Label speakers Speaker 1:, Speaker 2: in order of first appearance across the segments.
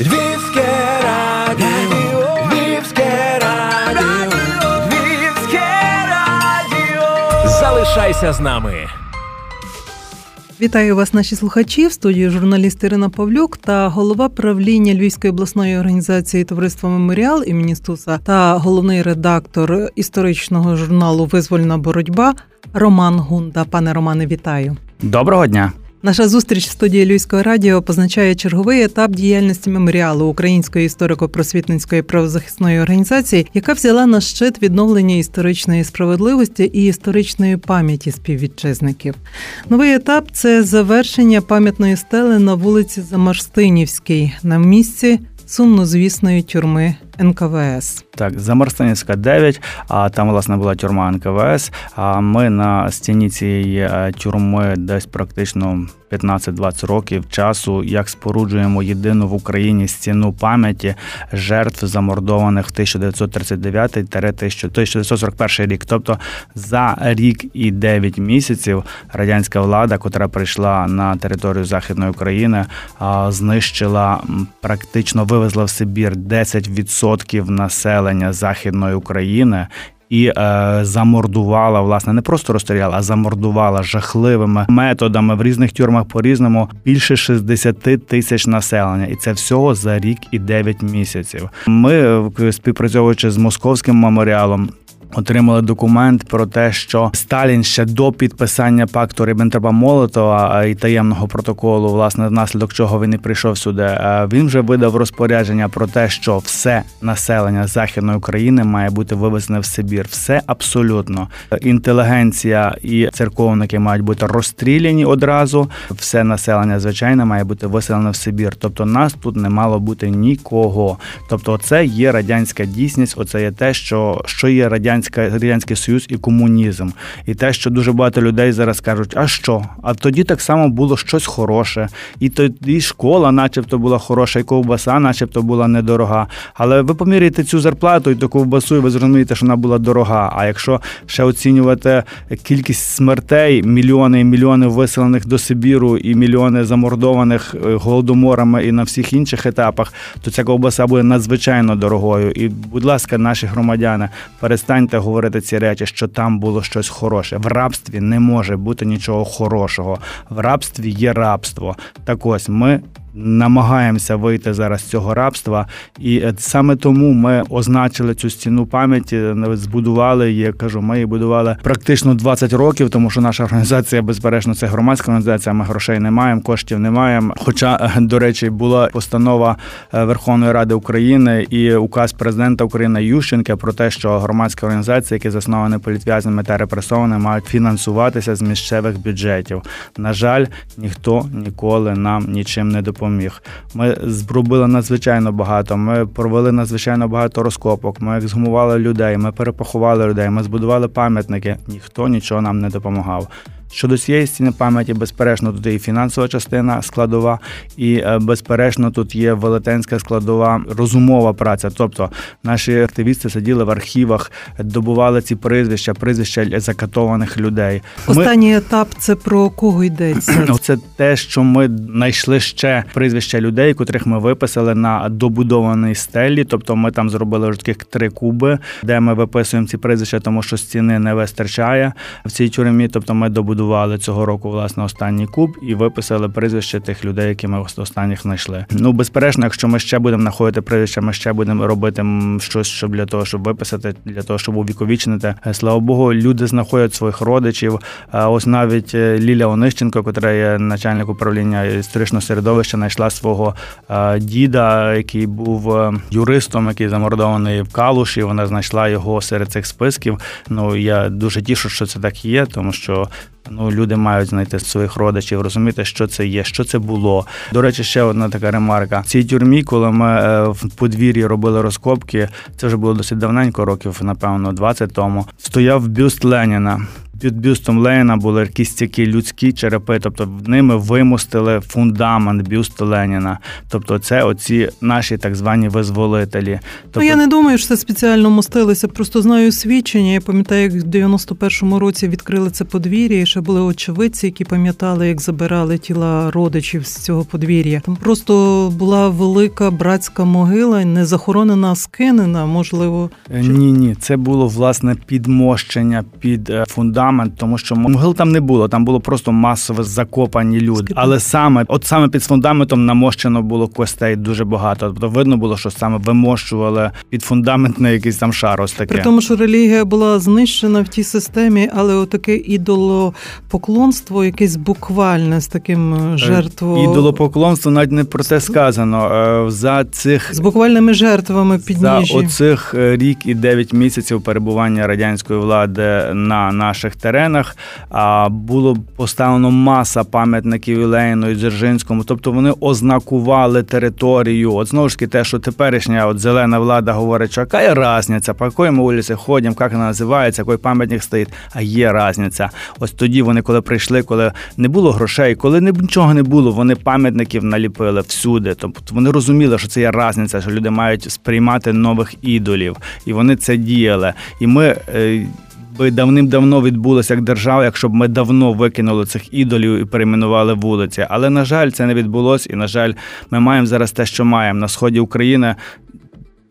Speaker 1: Львівське радіо, Львівське радіо, Львівське радіо. Залишайся з нами.
Speaker 2: Вітаю вас, наші слухачі. В студії журналіст Ірина Павлюк та голова правління Львівської обласної організації Товариства Меморіал імені Стуса та головний редактор історичного журналу Визвольна боротьба Роман Гунда. Пане Романе, вітаю.
Speaker 3: Доброго дня.
Speaker 2: Наша зустріч в студії Львівського радіо позначає черговий етап діяльності меморіалу Української історико-просвітницької правозахисної організації, яка взяла на щит відновлення історичної справедливості і історичної пам'яті співвітчизників. Новий етап це завершення пам'ятної стели на вулиці Замарстинівській на місці сумнозвісної тюрми НКВС.
Speaker 3: Так, Замарстинівська 9, а там, власне, була тюрма НКВС. А ми на стіні цієї е, тюрми десь практично 15-20 років часу, як споруджуємо єдину в Україні стіну пам'яті жертв замордованих в 1939-1941 рік. Тобто за рік і 9 місяців радянська влада, котра прийшла на територію Західної України, знищила практично вивезла в Сибір 10% населення Західної України і е, замордувала, власне, не просто розстріляла, а замордувала жахливими методами в різних тюрмах по різному більше 60 тисяч населення, і це всього за рік і 9 місяців. Ми е, співпрацьовуючи з московським меморіалом. Отримали документ про те, що Сталін ще до підписання пакту Ріббентропа Молотова і таємного протоколу, власне, внаслідок чого він і прийшов сюди. Він вже видав розпорядження про те, що все населення західної України має бути вивезене в Сибір. Все абсолютно інтелігенція і церковники мають бути розстріляні одразу. Все населення звичайно має бути виселено в Сибір. Тобто нас тут не мало бути нікого. Тобто, це є радянська дійсність. Оце є те, що, що є радянська радянська радянський союз і комунізм, і те, що дуже багато людей зараз кажуть, а що? А тоді так само було щось хороше, і тоді школа, начебто, була хороша, і ковбаса, начебто, була недорога. Але ви поміряєте цю зарплату і ту ковбасу, і ви зрозумієте, що вона була дорога. А якщо ще оцінювати кількість смертей, мільйони і мільйони виселених до Сибіру, і мільйони замордованих е, голодоморами і на всіх інших етапах, то ця ковбаса буде надзвичайно дорогою. І, будь ласка, наші громадяни, перестаньте перестаньте говорити ці речі, що там було щось хороше. В рабстві не може бути нічого хорошого. В рабстві є рабство. Так ось ми намагаємося вийти зараз з цього рабства, і е, саме тому ми означили цю стіну пам'яті, збудували її. Кажу, ми її будували практично 20 років, тому що наша організація, безперечно, це громадська організація. Ми грошей не маємо, коштів не маємо. Хоча, е, до речі, була постанова е, Верховної Ради України і указ президента України Ющенка про те, що громадські організації, які засновані політв'язнями та репресованими, мають фінансуватися з місцевих бюджетів. На жаль, ніхто ніколи нам нічим не допоможе допоміг. Ми зробили надзвичайно багато. Ми провели надзвичайно багато розкопок. Ми ексгумували людей, ми перепоховали людей, ми збудували пам'ятники. Ніхто нічого нам не допомагав. Щодо цієї стіни пам'яті, безперечно, тут є і фінансова частина складова, і е, безперечно, тут є велетенська складова розумова праця. Тобто наші активісти сиділи в архівах, добували ці прізвища, прізвища закатованих людей.
Speaker 2: Останній ми... етап це про кого йдеться?
Speaker 3: Це те, що ми знайшли ще прізвища людей, котрих ми виписали на добудованій стелі. Тобто, ми там зробили вже таких три куби, де ми виписуємо ці прізвища, тому що стіни не вистачає в цій тюрмі. Тобто, ми добудували побудували цього року власне останній куб і виписали прізвище тих людей, які ми останніх знайшли. Ну безперечно, якщо ми ще будемо знаходити прізвища, ми ще будемо робити щось, щоб для того, щоб виписати, для того, щоб увіковічнити. Е, слава Богу, люди знаходять своїх родичів. Ось навіть е, Ліля Онищенко, яка є начальник управління історичного середовища, знайшла свого е, діда, який був юристом, який замордований в Калуші. Вона знайшла його серед цих списків. Ну я дуже тішу, що це так є, тому що Ну, люди мають знайти своїх родичів, розуміти, що це є, що це було. До речі, ще одна така ремарка. В цій тюрмі, коли ми е, в подвір'ї робили розкопки, це вже було досить давненько, років, напевно, 20 тому. Стояв бюст Леніна. Під бюстом Леніна були кістяки людські черепи, тобто ними вимостили фундамент бюсту Леніна. Тобто, це оці наші так звані визволителі. Тобто...
Speaker 2: Ну я не думаю, що це спеціально мостилися. Просто знаю свідчення. Я пам'ятаю, як в 91-му році відкрили це подвір'я. і Ще були очевидці, які пам'ятали, як забирали тіла родичів з цього подвір'я. Там просто була велика братська могила, не захоронена, а скинена. Можливо,
Speaker 3: е, ні, ні, це було власне підмощення під е, фундамент, тому що могил там не було. Там було просто масове закопані люди. Але саме, от саме під фундаментом намощено було костей дуже багато. Тобто видно було, що саме вимощували під фундамент на якийсь там шар ось таке.
Speaker 2: При тому, що релігія була знищена в тій системі, але отаке ідолопоклонство, якесь буквальне з таким е, жертвою.
Speaker 3: Ідолопоклонство навіть не про це сказано. Е, за цих
Speaker 2: з буквальними жертвами підніжжі.
Speaker 3: За оцих е, рік і дев'ять місяців перебування радянської влади на наших теренах було поставлено маса пам'ятників Леніну і Дзержинському. Тобто вони ознакували територію. От знову ж таки, те, що теперішня от зелена влада говорить, що яка є різниця, по якої ми вулиці ходимо, як вона називається, який пам'ятник стоїть. А є різниця. Ось тоді вони, коли прийшли, коли не було грошей, коли нічого не було, вони пам'ятників наліпили всюди. Тобто вони розуміли, що це є різниця, що люди мають сприймати нових ідолів, і вони це діяли. І ми. Би давним-давно відбулося як держава, якщо б ми давно викинули цих ідолів і перейменували вулиці. Але на жаль, це не відбулося, і на жаль, ми маємо зараз те, що маємо на сході України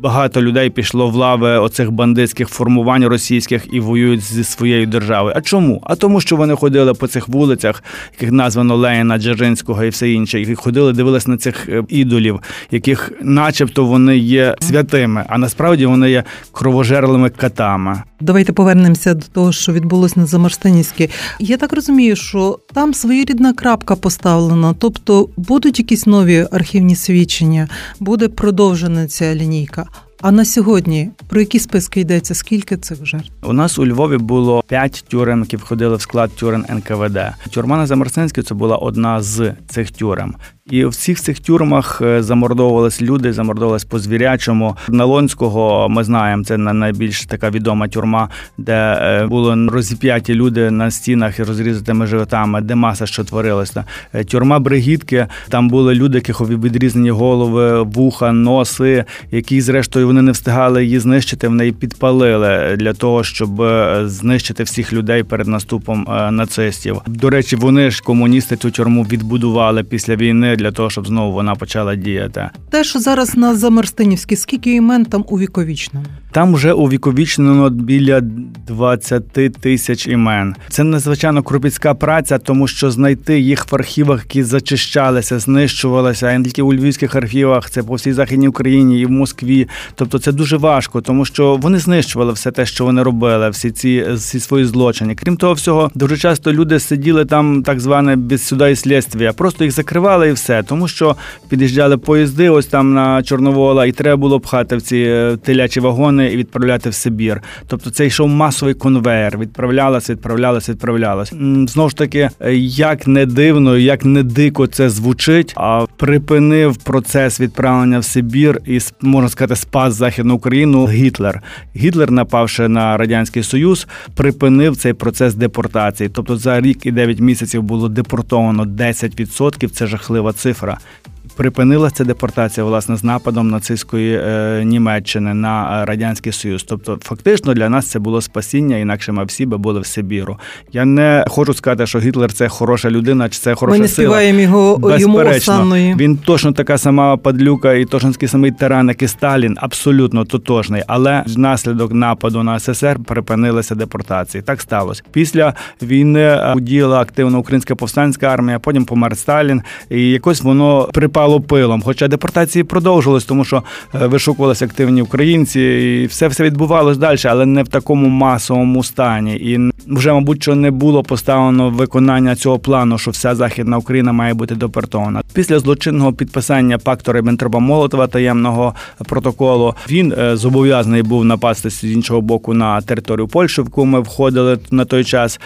Speaker 3: багато людей пішло в лави оцих бандитських формувань російських і воюють зі своєю державою. А чому? А тому, що вони ходили по цих вулицях, яких названо Леніна, Джержинського і все інше, які ходили, дивилися на цих е, ідолів, яких, начебто, вони є святими, а насправді вони є кровожерлими катами.
Speaker 2: Давайте повернемося до того, що відбулося на Замарстинівській. Я так розумію, що там своєрідна крапка поставлена, тобто будуть якісь нові архівні свідчення, буде продовжена ця лінійка. А на сьогодні про які списки йдеться? Скільки цих жертв?
Speaker 3: У нас у Львові було п'ять тюрем, які входили в склад тюрем НКВД. Тюрма на Замарсинській це була одна з цих тюрем. І в всіх цих тюрмах е, замордовувались люди, замордовувались по звірячому. На Лонського ми знаємо, це найбільш така відома тюрма, де е, були розіп'яті люди на стінах і розрізатими животами, де маса що творилася. Е, тюрма Бригітки, там були люди, яких відрізані голови, вуха, носи, які, зрештою, вони не встигали її знищити. В неї підпалили для того, щоб знищити всіх людей перед наступом нацистів. До речі, вони ж комуністи цю тюрму відбудували після війни для того, щоб знову вона почала діяти.
Speaker 2: Те, що зараз на Замарстинівській, скільки імен там увіковічно?
Speaker 3: Там вже увіковічнено біля 20 тисяч імен. Це надзвичайно кропіцька праця, тому що знайти їх в архівах, які зачищалися, знищувалися, і не тільки у львівських архівах, це по всій західній Україні і в Москві. Тобто це дуже важко, тому що вони знищували все те, що вони робили, всі ці всі свої злочини. Крім того, всього дуже часто люди сиділи там, так зване без суда і слідства, просто їх закривали і все, тому що під'їжджали поїзди, ось там на Чорновола, і треба було пхати в ці е, телячі вагони і відправляти в Сибір. Тобто це йшов масовий конвейер, відправлялося, відправлялося, відправлялося. Знову ж таки, як не дивно, як не дико це звучить, а припинив процес відправлення в Сибір і можна сказати, спас західну Україну. Гітлер. Гітлер, напавши на радянський союз, припинив цей процес депортації. Тобто за рік і 9 місяців було депортовано 10%. Це жахлива цифра. Припинилася депортація власне з нападом нацистської е, Німеччини на е, радянський союз. Тобто, фактично для нас це було спасіння, інакше ми всі би були в Сибіру. Я не хочу сказати, що Гітлер це хороша людина, чи це хороша
Speaker 2: ми не
Speaker 3: сила.
Speaker 2: його йому осанної.
Speaker 3: Він точно така сама падлюка і точно такий самий тиран, як і Сталін, абсолютно тотожний. Але внаслідок нападу на СССР припинилися депортації. Так сталося. Після війни е, уділа активно українська повстанська армія, потім помер Сталін, і якось воно припало стало пилом. Хоча депортації продовжились, тому що е, вишукувалися активні українці, і все все відбувалось далі, але не в такому масовому стані. І вже, мабуть, що не було поставлено виконання цього плану, що вся західна Україна має бути депортована. Після злочинного підписання пакту Ріббентропа Молотова таємного протоколу він е, зобов'язаний був напасти з іншого боку на територію Польщі, в яку ми входили на той час.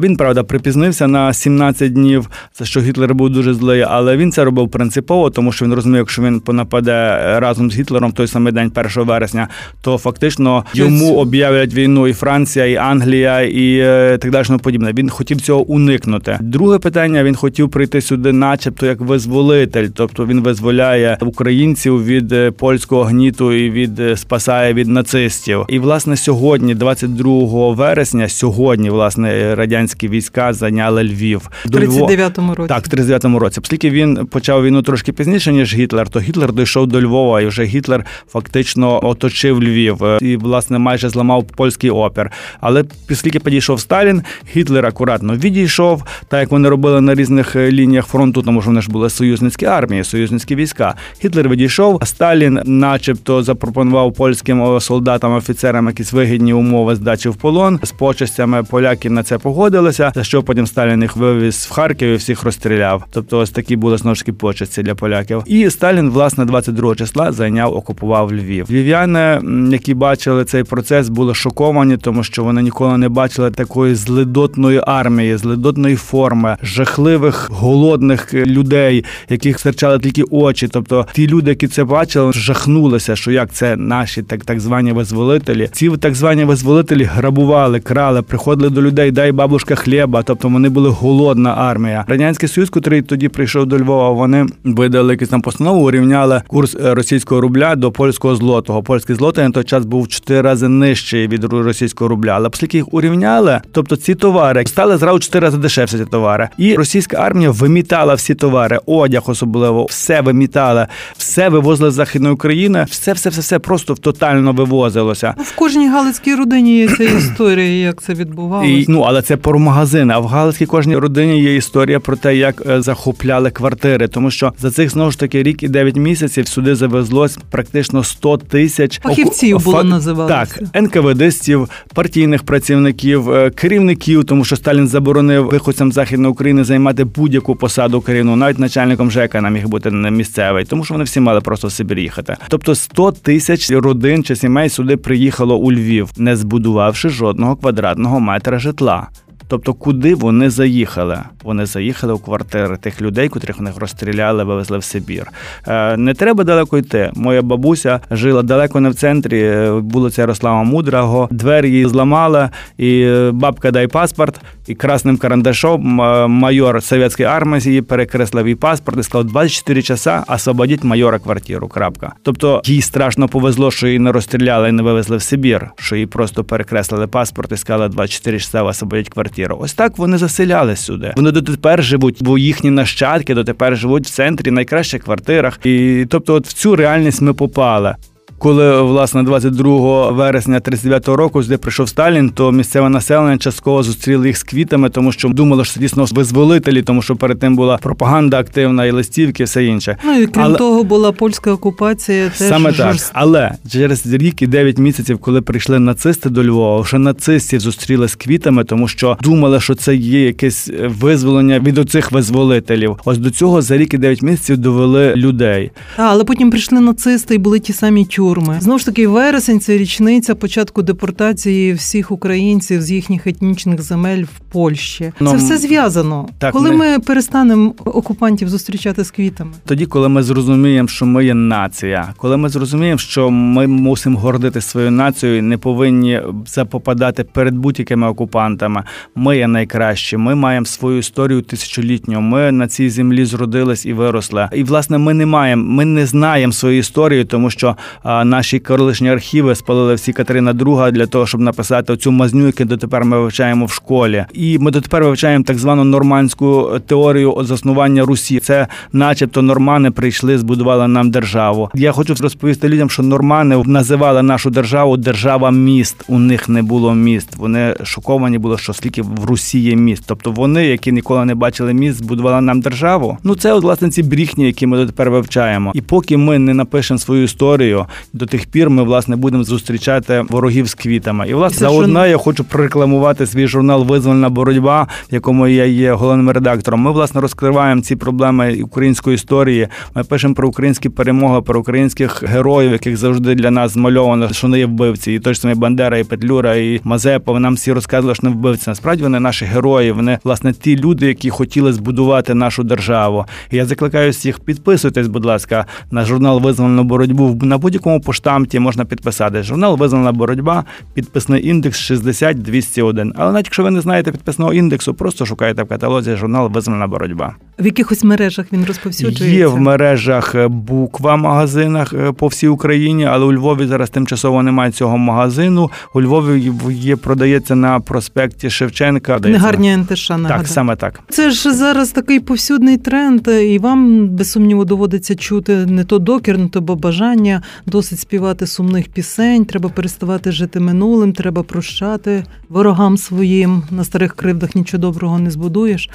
Speaker 3: Він правда припізнився на 17 днів. Це що Гітлер був дуже злий, але він це робив принципово випадково, тому що він розумів, якщо він нападе разом з Гітлером той самий день, 1 вересня, то фактично йому об'являть війну і Франція, і Англія, і е, так далі подібне. Він хотів цього уникнути. Друге питання: він хотів прийти сюди, начебто, як визволитель, тобто він визволяє українців від е, польського гніту і від е, спасає від нацистів. І власне сьогодні, 22 вересня, сьогодні власне радянські війська зайняли Львів
Speaker 2: в 39-му році.
Speaker 3: Так, в 39-му році. Оскільки він почав війну трошки пізніше ніж Гітлер, то Гітлер дійшов до Львова, і вже Гітлер фактично оточив Львів і власне майже зламав польський опір. Але оскільки підійшов Сталін, Гітлер акуратно відійшов, так як вони робили на різних е, лініях фронту, тому що вони ж були союзницькі армії, союзницькі війська. Гітлер відійшов, Сталін, начебто, запропонував польським солдатам, офіцерам якісь вигідні умови здачі в полон з почестями. Поляки на це погодилися. За що потім Сталін їх вивіз в Харків і всіх розстріляв. Тобто, ось такі були знову ж таки почесті для поляків. І Сталін, власне, 22 числа зайняв, окупував Львів. Львів'яни, які бачили цей процес, були шоковані, тому що вони ніколи не бачили такої злидотної армії, злидотної форми, жахливих голодних людей, яких серчали тільки очі. Тобто ті люди, які це бачили, жахнулися, що як це наші так так звані визволителі. Ці так звані визволителі грабували, крали, приходили до людей, дай бабушка хліба. Тобто вони були голодна армія. Радянський Союз, який тоді прийшов до Львова, вони видали якусь там постанову, урівняли курс е, російського рубля до польського злотого. Польський злотий на той час був в чотири рази нижчий від російського рубля. Але оскільки їх урівняли, тобто ці товари стали зразу чотири рази дешевше ці товари. І російська армія вимітала всі товари, одяг особливо, все вимітала, все вивозили з західної України, все, все, все, все просто тотально вивозилося.
Speaker 2: В кожній галицькій родині є ця історія, як це відбувалося.
Speaker 3: І, Ну але це про магазини. А в Галицькій кожній родині є історія про те, як е, захопляли квартири, тому що за цих знову ж таки рік і 9 місяців сюди завезлось практично 100 тисяч
Speaker 2: фахівців було Фак... називалося.
Speaker 3: Так, НКВДстів, партійних працівників, е, керівників, тому що Сталін заборонив виходцям західної України займати будь-яку посаду керівну, навіть начальником ЖЕКа нам міг бути не місцевий, тому що вони всі мали просто в Сибір їхати. Тобто 100 тисяч родин чи сімей сюди приїхало у Львів, не збудувавши жодного квадратного метра житла. Тобто, куди вони заїхали? Вони заїхали у квартири тих людей, котрих вони розстріляли, вивезли в Сибір. Е, не треба далеко йти. Моя бабуся жила далеко не в центрі, е, вулиця Ярослава Мудрого. Двері її зламали, і е, бабка дай паспорт, і красним карандашом майор совєтської армії перекреслив її паспорт і сказав 24 часа освободіть майора квартиру. Крапка. Тобто їй страшно повезло, що її не розстріляли і не вивезли в Сибір, що їй просто перекреслили паспорт і сказали 24 часа освободіть квартиру квартиру. Ось так вони заселяли сюди. Вони дотепер живуть, бо їхні нащадки дотепер живуть в центрі найкращих квартирах. І тобто, от в цю реальність ми попали коли власне 22 вересня 39-го року сюди прийшов Сталін, то місцеве населення частково зустріли їх з квітами, тому що думали, що це дійсно визволителі, тому що перед тим була пропаганда активна і листівки, все інше.
Speaker 2: Ну і крім Але... того, була польська окупація. Теж
Speaker 3: Саме так, але через рік і 9 місяців, коли прийшли нацисти до Львова, вже нацистів зустріли з квітами, тому що думали, що це є якесь визволення від оцих визволителів. Ось до цього за рік і 9 місяців довели людей.
Speaker 2: А, але потім прийшли нацисти і були ті самі тюрми тюрми. Знову ж таки, вересень це річниця початку депортації всіх українців з їхніх етнічних земель в Польщі. Ну, це все зв'язано. Так, коли ми... ми перестанемо окупантів зустрічати з квітами,
Speaker 3: тоді, коли ми зрозуміємо, що ми є нація, коли ми зрозуміємо, що ми мусимо гордити свою нацією, не повинні запопадати перед будь-якими окупантами. Ми є найкращі. Ми маємо свою історію тисячолітню. Ми на цій землі зродились і виросли. І власне ми не маємо, ми не знаємо свою історію, тому що наші колишні архіви спалили всі Катерина II для того, щоб написати цю мазню, яку дотепер ми вивчаємо в школі. І ми дотепер вивчаємо так звану нормандську теорію заснування Русі. Це, начебто, нормани прийшли, збудували нам державу. Я хочу розповісти людям, що нормани називали нашу державу держава міст. У них не було міст. Вони шоковані були, що скільки в Русі є міст. Тобто вони, які ніколи не бачили міст, збудували нам державу. Ну це от, власне ці бріхні, які ми дотепер вивчаємо. І поки ми не напишемо свою історію, до тих пір ми власне будемо зустрічати ворогів з квітами. І власне заодно я хочу прорекламувати свій журнал Визвольна боротьба, в якому я є головним редактором. Ми власне розкриваємо ці проблеми української історії. Ми пишемо про українські перемоги, про українських героїв, яких завжди для нас змальовано, що вони є вбивці. І ж самий Бандера, і Петлюра, і Мазепа. Нам всі розказували, що не вбивці. Насправді вони наші герої. Вони власне ті люди, які хотіли збудувати нашу державу. І я закликаю всіх підписуйтесь, будь ласка, на журнал Визвольна боротьбу. На будь-якому поштамті можна підписати. Журнал Визвольна боротьба, підписний індекс 60201. Але навіть якщо ви не знаєте підписного індексу, просто шукайте в каталозі журнал Визвольна боротьба.
Speaker 2: В якихось мережах він розповсюджується?
Speaker 3: Є в мережах е, буква магазинах е, по всій Україні, але у Львові зараз тимчасово немає цього магазину. У Львові є продається на проспекті Шевченка.
Speaker 2: Книгарня НТШ, нагадаю.
Speaker 3: Так, саме так.
Speaker 2: Це ж зараз такий повсюдний тренд, і вам без сумніву доводиться чути не то докір, не то бажання, досить співати сумних пісень. Треба переставати жити минулим, треба прощати ворогам своїм. На старих кривдах нічого доброго не збудуєш.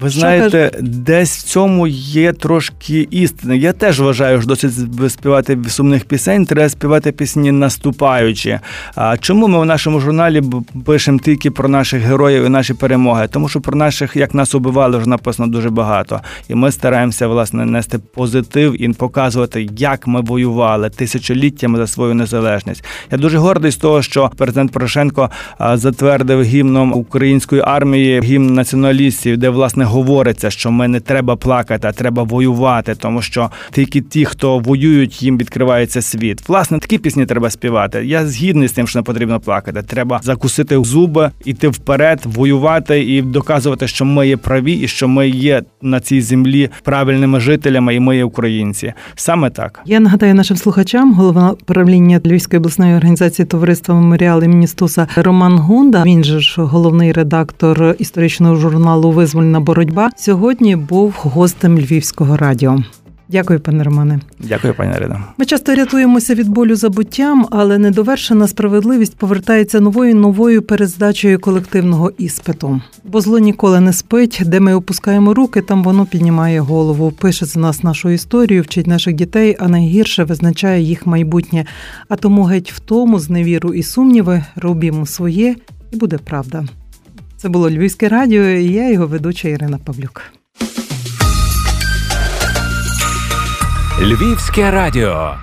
Speaker 3: Ви
Speaker 2: Що
Speaker 3: знаєте, десь в цьому є трошки істини. Я теж вважаю, що досить співати сумних пісень, треба співати пісні наступаючі. А чому ми в нашому журналі пишемо тільки про наших героїв і наші перемоги? Тому що про наших, як нас убивали, вже написано дуже багато. І ми стараємося власне нести позитив і показувати, як ми воювали тисячоліттями за свою незалежність. Я дуже гордий з того, що президент Порошенко затвердив гімном української армії гімн націоналістів, де власне говориться, що ми не треба плакати, а треба воювати, тому що тільки ті, хто воюють, їм відкривається світ. Власне, такі пісні треба співати. Я згідний з тим, що не потрібно плакати. Треба закусити зуби, іти вперед, воювати і доказувати, що ми є праві, і що ми є на цій землі правильними жителями, і ми є українці. Саме так.
Speaker 2: Я нагадаю нашим слухачам, голова правління Львівської обласної організації товариства меморіал імені Стуса Роман Гунда. Він же ж головний редактор історичного журналу Визвольна боротьба. Сьогодні був гостем Львівського радіо. Дякую, пане Романе.
Speaker 3: Дякую, пані Рида.
Speaker 2: Ми часто рятуємося від болю забуттям, але недовершена справедливість повертається новою новою перездачею колективного іспиту. Бо зло ніколи не спить. Де ми опускаємо руки, там воно піднімає голову. Пише за нас нашу історію, вчить наших дітей, а найгірше визначає їх майбутнє. А тому геть в тому, з невіру і сумніви, робімо своє, і буде правда. Це було Львівське радіо, і я його ведуча Ірина Павлюк.
Speaker 1: Львівське радіо.